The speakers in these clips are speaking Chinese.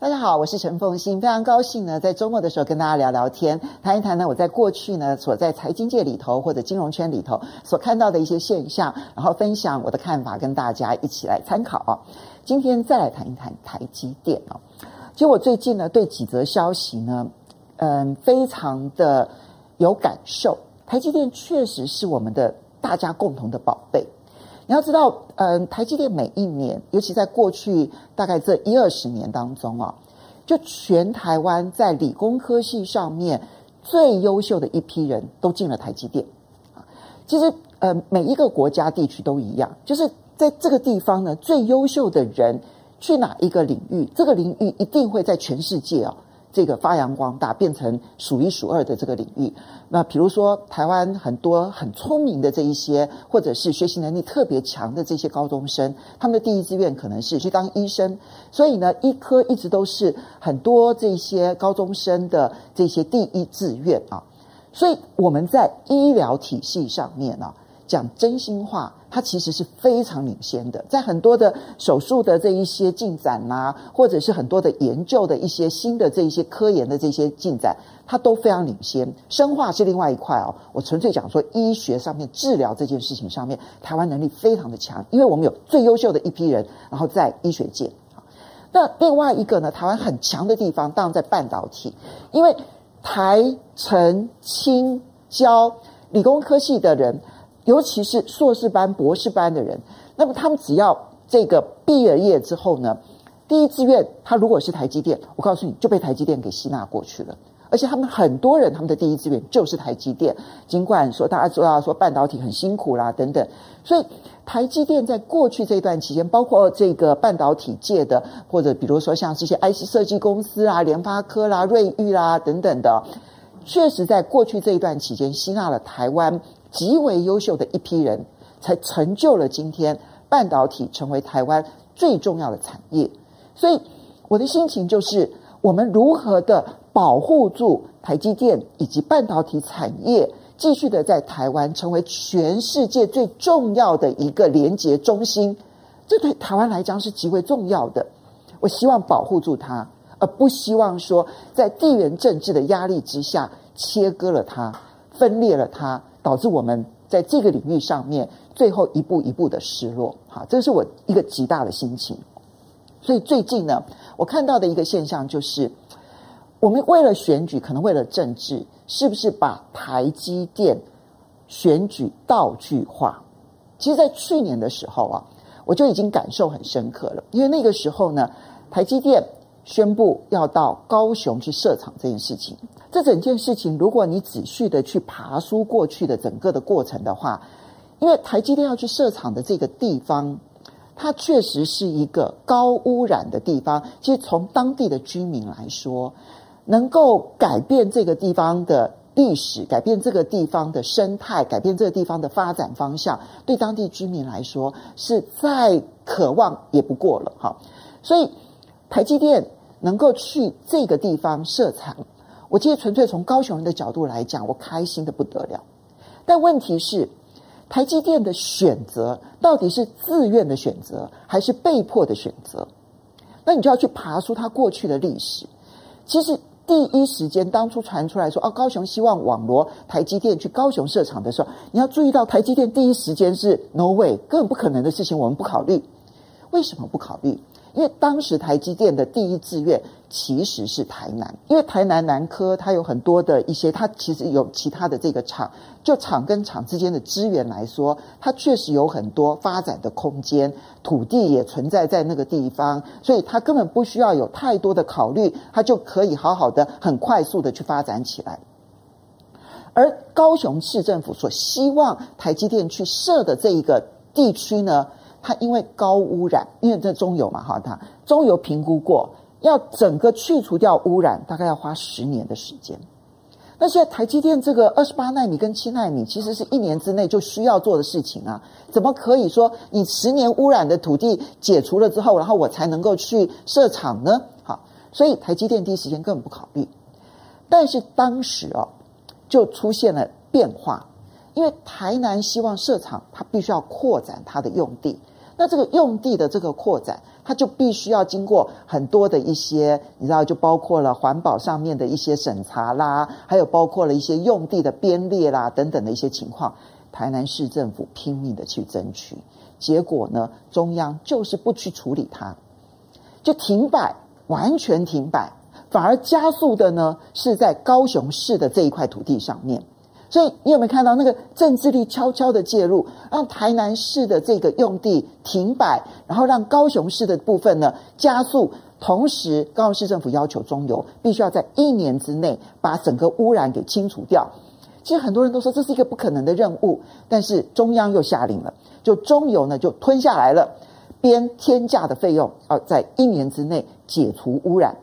大家好，我是陈凤欣，非常高兴呢，在周末的时候跟大家聊聊天，谈一谈呢，我在过去呢所在财经界里头或者金融圈里头所看到的一些现象，然后分享我的看法，跟大家一起来参考啊。今天再来谈一谈台积电哦。其实我最近呢对几则消息呢，嗯，非常的有感受。台积电确实是我们的大家共同的宝贝。你要知道，嗯，台积电每一年，尤其在过去大概这一二十年当中啊，就全台湾在理工科系上面最优秀的一批人都进了台积电。其实，呃，每一个国家地区都一样，就是在这个地方呢，最优秀的人去哪一个领域，这个领域一定会在全世界啊。这个发扬光大，变成数一数二的这个领域。那比如说，台湾很多很聪明的这一些，或者是学习能力特别强的这些高中生，他们的第一志愿可能是去当医生。所以呢，医科一直都是很多这些高中生的这些第一志愿啊。所以我们在医疗体系上面呢，讲真心话。它其实是非常领先的，在很多的手术的这一些进展呐、或者是很多的研究的一些新的这一些科研的这些进展，它都非常领先。生化是另外一块哦，我纯粹讲说医学上面治疗这件事情上面，台湾能力非常的强，因为我们有最优秀的一批人，然后在医学界。那另外一个呢，台湾很强的地方当然在半导体，因为台、成、清、交理工科系的人。尤其是硕士班、博士班的人，那么他们只要这个毕了业之后呢，第一志愿他如果是台积电，我告诉你就被台积电给吸纳过去了。而且他们很多人他们的第一志愿就是台积电，尽管说大家知道说半导体很辛苦啦等等，所以台积电在过去这段期间，包括这个半导体界的，或者比如说像这些 IC 设计公司啊、联发科啦、瑞昱啦等等的，确实在过去这一段期间吸纳了台湾。极为优秀的一批人才成就了今天半导体成为台湾最重要的产业，所以我的心情就是，我们如何的保护住台积电以及半导体产业，继续的在台湾成为全世界最重要的一个连接中心，这对台湾来讲是极为重要的。我希望保护住它，而不希望说在地缘政治的压力之下切割了它，分裂了它。导致我们在这个领域上面最后一步一步的失落，好，这是我一个极大的心情。所以最近呢，我看到的一个现象就是，我们为了选举，可能为了政治，是不是把台积电选举道具化？其实，在去年的时候啊，我就已经感受很深刻了，因为那个时候呢，台积电。宣布要到高雄去设厂这件事情，这整件事情，如果你仔细的去爬梳过去的整个的过程的话，因为台积电要去设厂的这个地方，它确实是一个高污染的地方。其实从当地的居民来说，能够改变这个地方的历史，改变这个地方的生态，改变这个地方的发展方向，对当地居民来说是再渴望也不过了。哈，所以台积电。能够去这个地方设厂，我其实纯粹从高雄人的角度来讲，我开心得不得了。但问题是，台积电的选择到底是自愿的选择，还是被迫的选择？那你就要去爬出它过去的历史。其实第一时间当初传出来说，哦，高雄希望网罗台积电去高雄设厂的时候，你要注意到台积电第一时间是 no way，根本不可能的事情，我们不考虑。为什么不考虑？因为当时台积电的第一志愿其实是台南，因为台南南科它有很多的一些，它其实有其他的这个厂，就厂跟厂之间的资源来说，它确实有很多发展的空间，土地也存在在那个地方，所以它根本不需要有太多的考虑，它就可以好好的、很快速的去发展起来。而高雄市政府所希望台积电去设的这一个地区呢，它因为高污染，因为在中油嘛，哈，它中油评估过，要整个去除掉污染，大概要花十年的时间。那现在台积电这个二十八纳米跟七纳米，其实是一年之内就需要做的事情啊，怎么可以说你十年污染的土地解除了之后，然后我才能够去设厂呢？好，所以台积电第一时间根本不考虑。但是当时哦，就出现了变化。因为台南希望设厂，它必须要扩展它的用地。那这个用地的这个扩展，它就必须要经过很多的一些，你知道，就包括了环保上面的一些审查啦，还有包括了一些用地的编列啦等等的一些情况。台南市政府拼命的去争取，结果呢，中央就是不去处理它，就停摆，完全停摆，反而加速的呢是在高雄市的这一块土地上面。所以你有没有看到那个政治力悄悄的介入，让台南市的这个用地停摆，然后让高雄市的部分呢加速，同时高雄市政府要求中油必须要在一年之内把整个污染给清除掉。其实很多人都说这是一个不可能的任务，但是中央又下令了，就中油呢就吞下来了，编天价的费用，要在一年之内解除污染。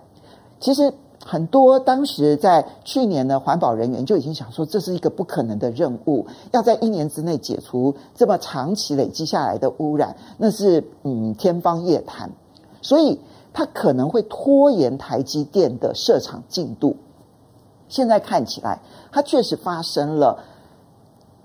其实。很多当时在去年的，环保人员就已经想说，这是一个不可能的任务，要在一年之内解除这么长期累积下来的污染，那是嗯天方夜谭，所以它可能会拖延台积电的设厂进度。现在看起来，它确实发生了。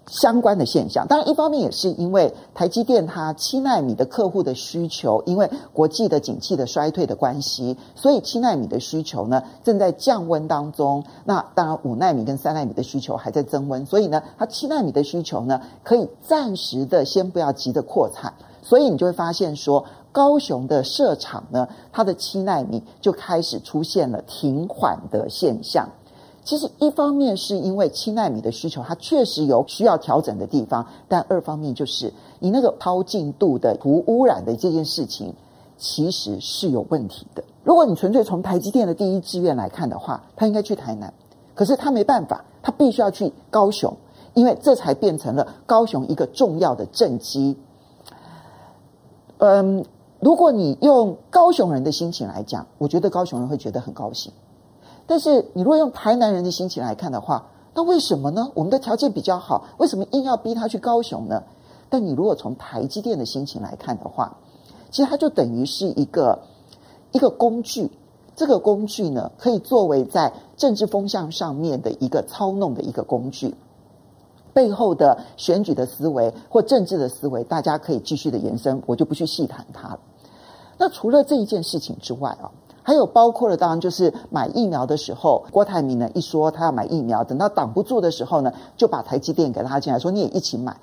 相关的现象，当然一方面也是因为台积电它七纳米的客户的需求，因为国际的景气的衰退的关系，所以七纳米的需求呢正在降温当中。那当然五纳米跟三纳米的需求还在增温，所以呢，它七纳米的需求呢可以暂时的先不要急着扩产，所以你就会发现说，高雄的设厂呢，它的七纳米就开始出现了停缓的现象。其实一方面是因为七奈米的需求，它确实有需要调整的地方，但二方面就是你那个超进度的除污染的这件事情，其实是有问题的。如果你纯粹从台积电的第一志愿来看的话，他应该去台南，可是他没办法，他必须要去高雄，因为这才变成了高雄一个重要的政绩。嗯，如果你用高雄人的心情来讲，我觉得高雄人会觉得很高兴。但是你如果用台南人的心情来看的话，那为什么呢？我们的条件比较好，为什么硬要逼他去高雄呢？但你如果从台积电的心情来看的话，其实它就等于是一个一个工具，这个工具呢，可以作为在政治风向上面的一个操弄的一个工具，背后的选举的思维或政治的思维，大家可以继续的延伸，我就不去细谈它了。那除了这一件事情之外啊。还有包括了，当然就是买疫苗的时候，郭台铭呢一说他要买疫苗，等到挡不住的时候呢，就把台积电给拉进来，说你也一起买，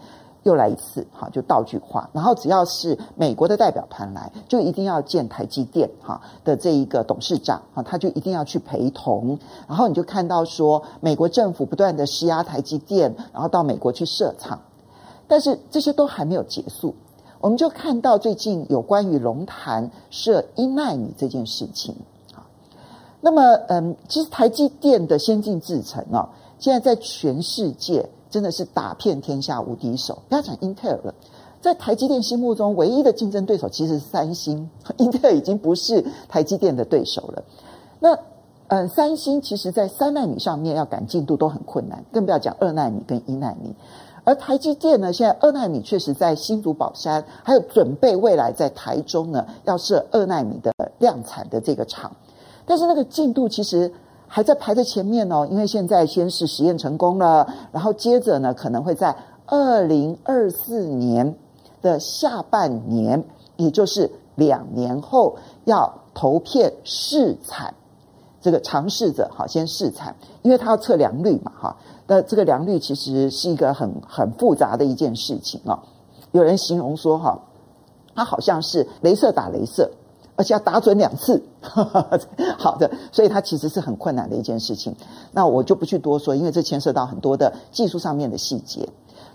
又来一次，哈，就道具化。然后只要是美国的代表团来，就一定要见台积电哈的这一个董事长啊，他就一定要去陪同。然后你就看到说，美国政府不断的施压台积电，然后到美国去设厂，但是这些都还没有结束。我们就看到最近有关于龙潭设一奈米这件事情啊，那么嗯，其实台积电的先进制程啊，现在在全世界真的是打遍天下无敌手。不要讲英特尔了，在台积电心目中唯一的竞争对手其实是三星，英特尔已经不是台积电的对手了。那嗯，三星其实在三奈米上面要赶进度都很困难，更不要讲二奈米跟一奈米。而台积电呢，现在二奈米确实在新竹宝山，还有准备未来在台中呢要设二奈米的量产的这个厂，但是那个进度其实还在排在前面哦，因为现在先是实验成功了，然后接着呢可能会在二零二四年的下半年，也就是两年后要投片试产，这个尝试着好先试产，因为它要测良率嘛哈。那这个良率其实是一个很很复杂的一件事情啊、有人形容说哈，它好像是镭射打镭射，而且要打准两次。好的，所以它其实是很困难的一件事情。那我就不去多说，因为这牵涉到很多的技术上面的细节。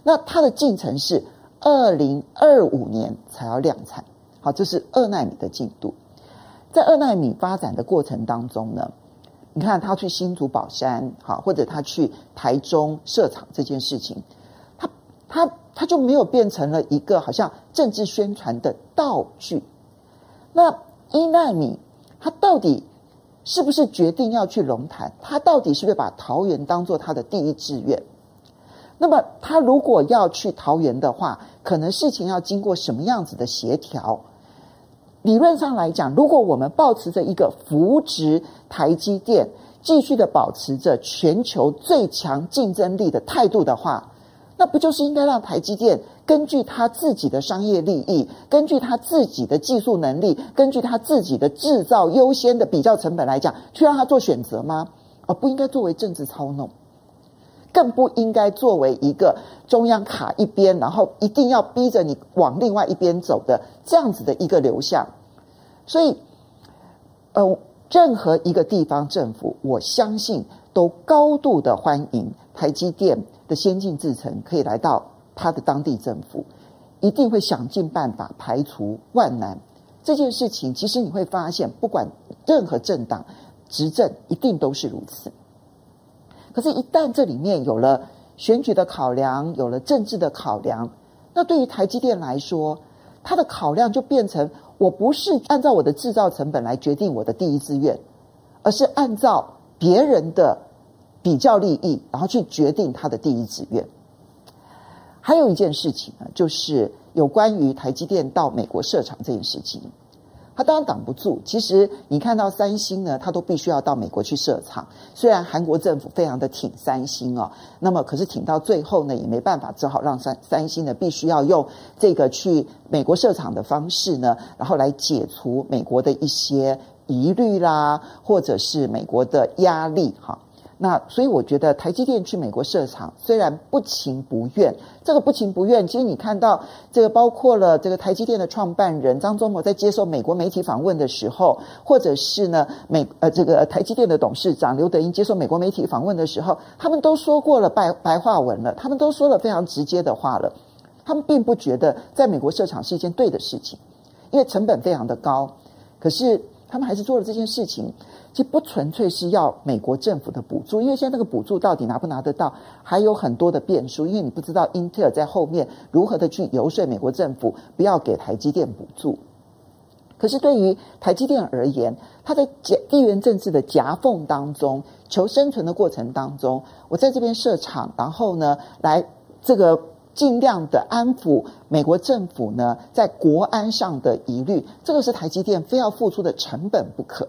那它的进程是二零二五年才要量产。好，这是二纳米的进度。在二奈米发展的过程当中呢，你看他去新竹宝山，好，或者他去台中设厂这件事情，他他他就没有变成了一个好像政治宣传的道具。那一奈米，他到底是不是决定要去龙潭？他到底是不是把桃园当做他的第一志愿？那么他如果要去桃园的话，可能事情要经过什么样子的协调？理论上来讲，如果我们抱持着一个扶植台积电，继续的保持着全球最强竞争力的态度的话，那不就是应该让台积电根据他自己的商业利益，根据他自己的技术能力，根据他自己的制造优先的比较成本来讲，去让他做选择吗？而不应该作为政治操弄，更不应该作为一个中央卡一边，然后一定要逼着你往另外一边走的这样子的一个流向。所以，呃，任何一个地方政府，我相信都高度的欢迎台积电的先进制程可以来到他的当地政府，一定会想尽办法排除万难。这件事情，其实你会发现，不管任何政党执政，一定都是如此。可是，一旦这里面有了选举的考量，有了政治的考量，那对于台积电来说，它的考量就变成：我不是按照我的制造成本来决定我的第一志愿，而是按照别人的比较利益，然后去决定他的第一志愿。还有一件事情呢，就是有关于台积电到美国设厂这件事情，他当然挡不住。其实你看到三星呢，他都必须要到美国去设厂。虽然韩国政府非常的挺三星哦，那么可是挺到最后呢，也没办法，只好让三三星呢必须要用这个去美国设厂的方式呢，然后来解除美国的一些疑虑啦，或者是美国的压力哈。那所以我觉得台积电去美国设厂，虽然不情不愿，这个不情不愿，其实你看到这个包括了这个台积电的创办人张忠谋在接受美国媒体访问的时候，或者是呢美呃这个台积电的董事长刘德英接受美国媒体访问的时候，他们都说过了白白话文了，他们都说了非常直接的话了，他们并不觉得在美国设厂是一件对的事情，因为成本非常的高，可是他们还是做了这件事情。其实不纯粹是要美国政府的补助，因为现在那个补助到底拿不拿得到，还有很多的变数。因为你不知道英特尔在后面如何的去游说美国政府不要给台积电补助。可是对于台积电而言，它在地缘政治的夹缝当中求生存的过程当中，我在这边设厂，然后呢，来这个尽量的安抚美国政府呢在国安上的疑虑，这个是台积电非要付出的成本不可。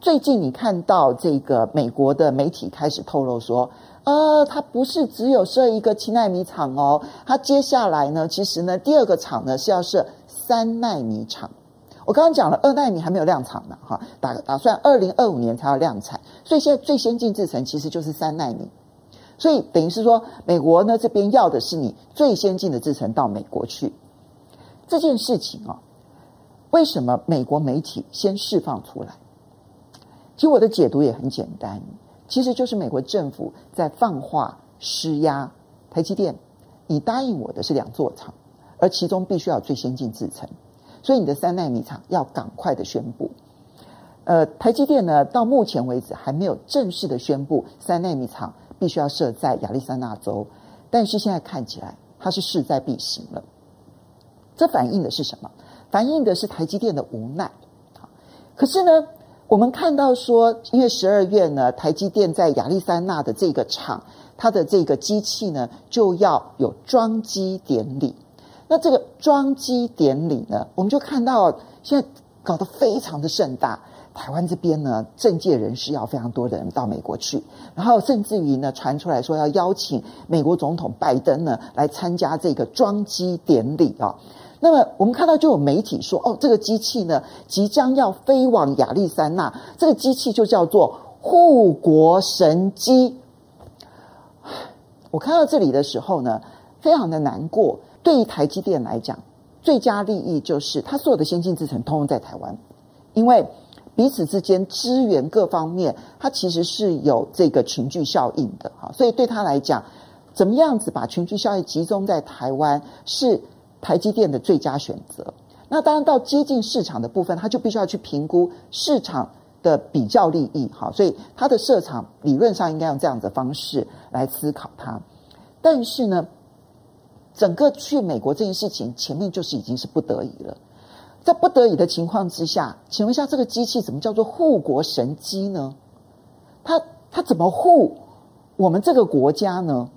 最近你看到这个美国的媒体开始透露说，呃，它不是只有设一个七奈米厂哦，它接下来呢，其实呢，第二个厂呢是要设三奈米厂。我刚刚讲了，二奈米还没有量产呢，哈，打打算二零二五年才要量产，所以现在最先进制程其实就是三奈米。所以等于是说，美国呢这边要的是你最先进的制程到美国去。这件事情啊，为什么美国媒体先释放出来？其实我的解读也很简单，其实就是美国政府在放话施压台积电，你答应我的是两座厂，而其中必须要最先进制程，所以你的三奈米厂要赶快的宣布。呃，台积电呢，到目前为止还没有正式的宣布三奈米厂必须要设在亚利桑那州，但是现在看起来它是势在必行了。这反映的是什么？反映的是台积电的无奈。可是呢，我们看到说，因为十二月呢，台积电在亚利桑那的这个厂，它的这个机器呢就要有装机典礼。那这个装机典礼呢，我们就看到现在搞得非常的盛大。台湾这边呢，政界人士要非常多的人到美国去，然后甚至于呢，传出来说要邀请美国总统拜登呢来参加这个装机典礼啊。那么我们看到就有媒体说，哦，这个机器呢即将要飞往亚利桑那，这个机器就叫做护国神机。我看到这里的时候呢，非常的难过。对于台积电来讲，最佳利益就是它所有的先进制程通通在台湾，因为彼此之间资源各方面，它其实是有这个群聚效应的哈。所以对他来讲，怎么样子把群聚效应集中在台湾是。台积电的最佳选择。那当然到接近市场的部分，他就必须要去评估市场的比较利益，哈，所以它的设厂理论上应该用这样的方式来思考它。但是呢，整个去美国这件事情前面就是已经是不得已了，在不得已的情况之下，请问一下，这个机器怎么叫做护国神机呢？它它怎么护我们这个国家呢？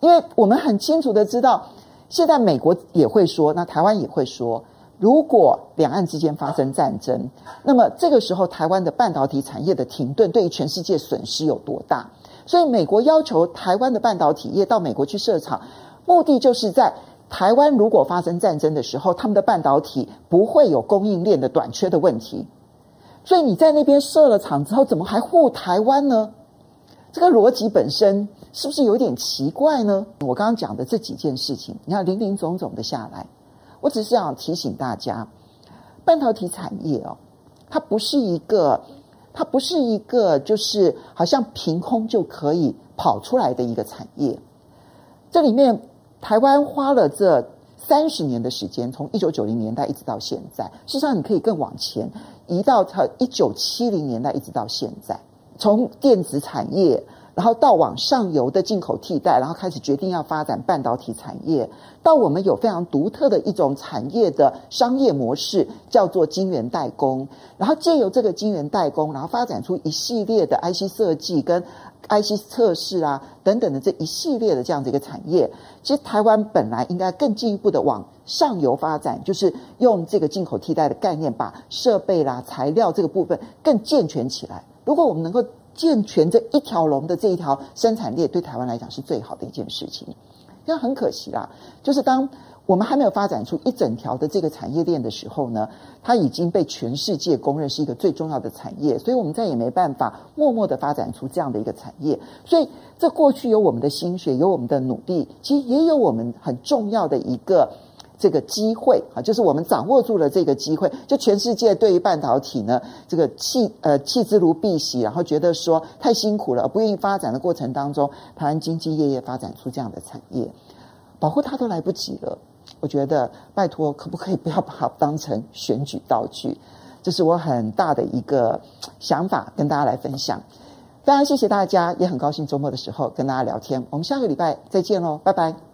因为我们很清楚的知道。现在美国也会说，那台湾也会说，如果两岸之间发生战争，那么这个时候台湾的半导体产业的停顿对于全世界损失有多大？所以美国要求台湾的半导体业到美国去设厂，目的就是在台湾如果发生战争的时候，他们的半导体不会有供应链的短缺的问题。所以你在那边设了厂之后，怎么还护台湾呢？这个逻辑本身是不是有点奇怪呢？我刚刚讲的这几件事情，你看林林总总的下来，我只是想提醒大家，半导体产业哦，它不是一个，它不是一个，就是好像凭空就可以跑出来的一个产业。这里面，台湾花了这三十年的时间，从一九九零年代一直到现在，事实上你可以更往前移到它一九七零年代一直到现在。从电子产业，然后到往上游的进口替代，然后开始决定要发展半导体产业，到我们有非常独特的一种产业的商业模式，叫做晶圆代工，然后借由这个晶圆代工，然后发展出一系列的 IC 设计跟 IC 测试啊等等的这一系列的这样的一个产业。其实台湾本来应该更进一步的往上游发展，就是用这个进口替代的概念，把设备啦、材料这个部分更健全起来。如果我们能够健全这一条龙的这一条生产链，对台湾来讲是最好的一件事情。那很可惜啦，就是当我们还没有发展出一整条的这个产业链的时候呢，它已经被全世界公认是一个最重要的产业，所以我们再也没办法默默的发展出这样的一个产业。所以这过去有我们的心血，有我们的努力，其实也有我们很重要的一个。这个机会啊，就是我们掌握住了这个机会。就全世界对于半导体呢，这个弃呃弃之如敝屣，然后觉得说太辛苦了，不愿意发展的过程当中，台湾经济业业发展出这样的产业，保护它都来不及了。我觉得拜托，可不可以不要把它当成选举道具？这是我很大的一个想法，跟大家来分享。非常谢谢大家，也很高兴周末的时候跟大家聊天。我们下个礼拜再见喽，拜拜。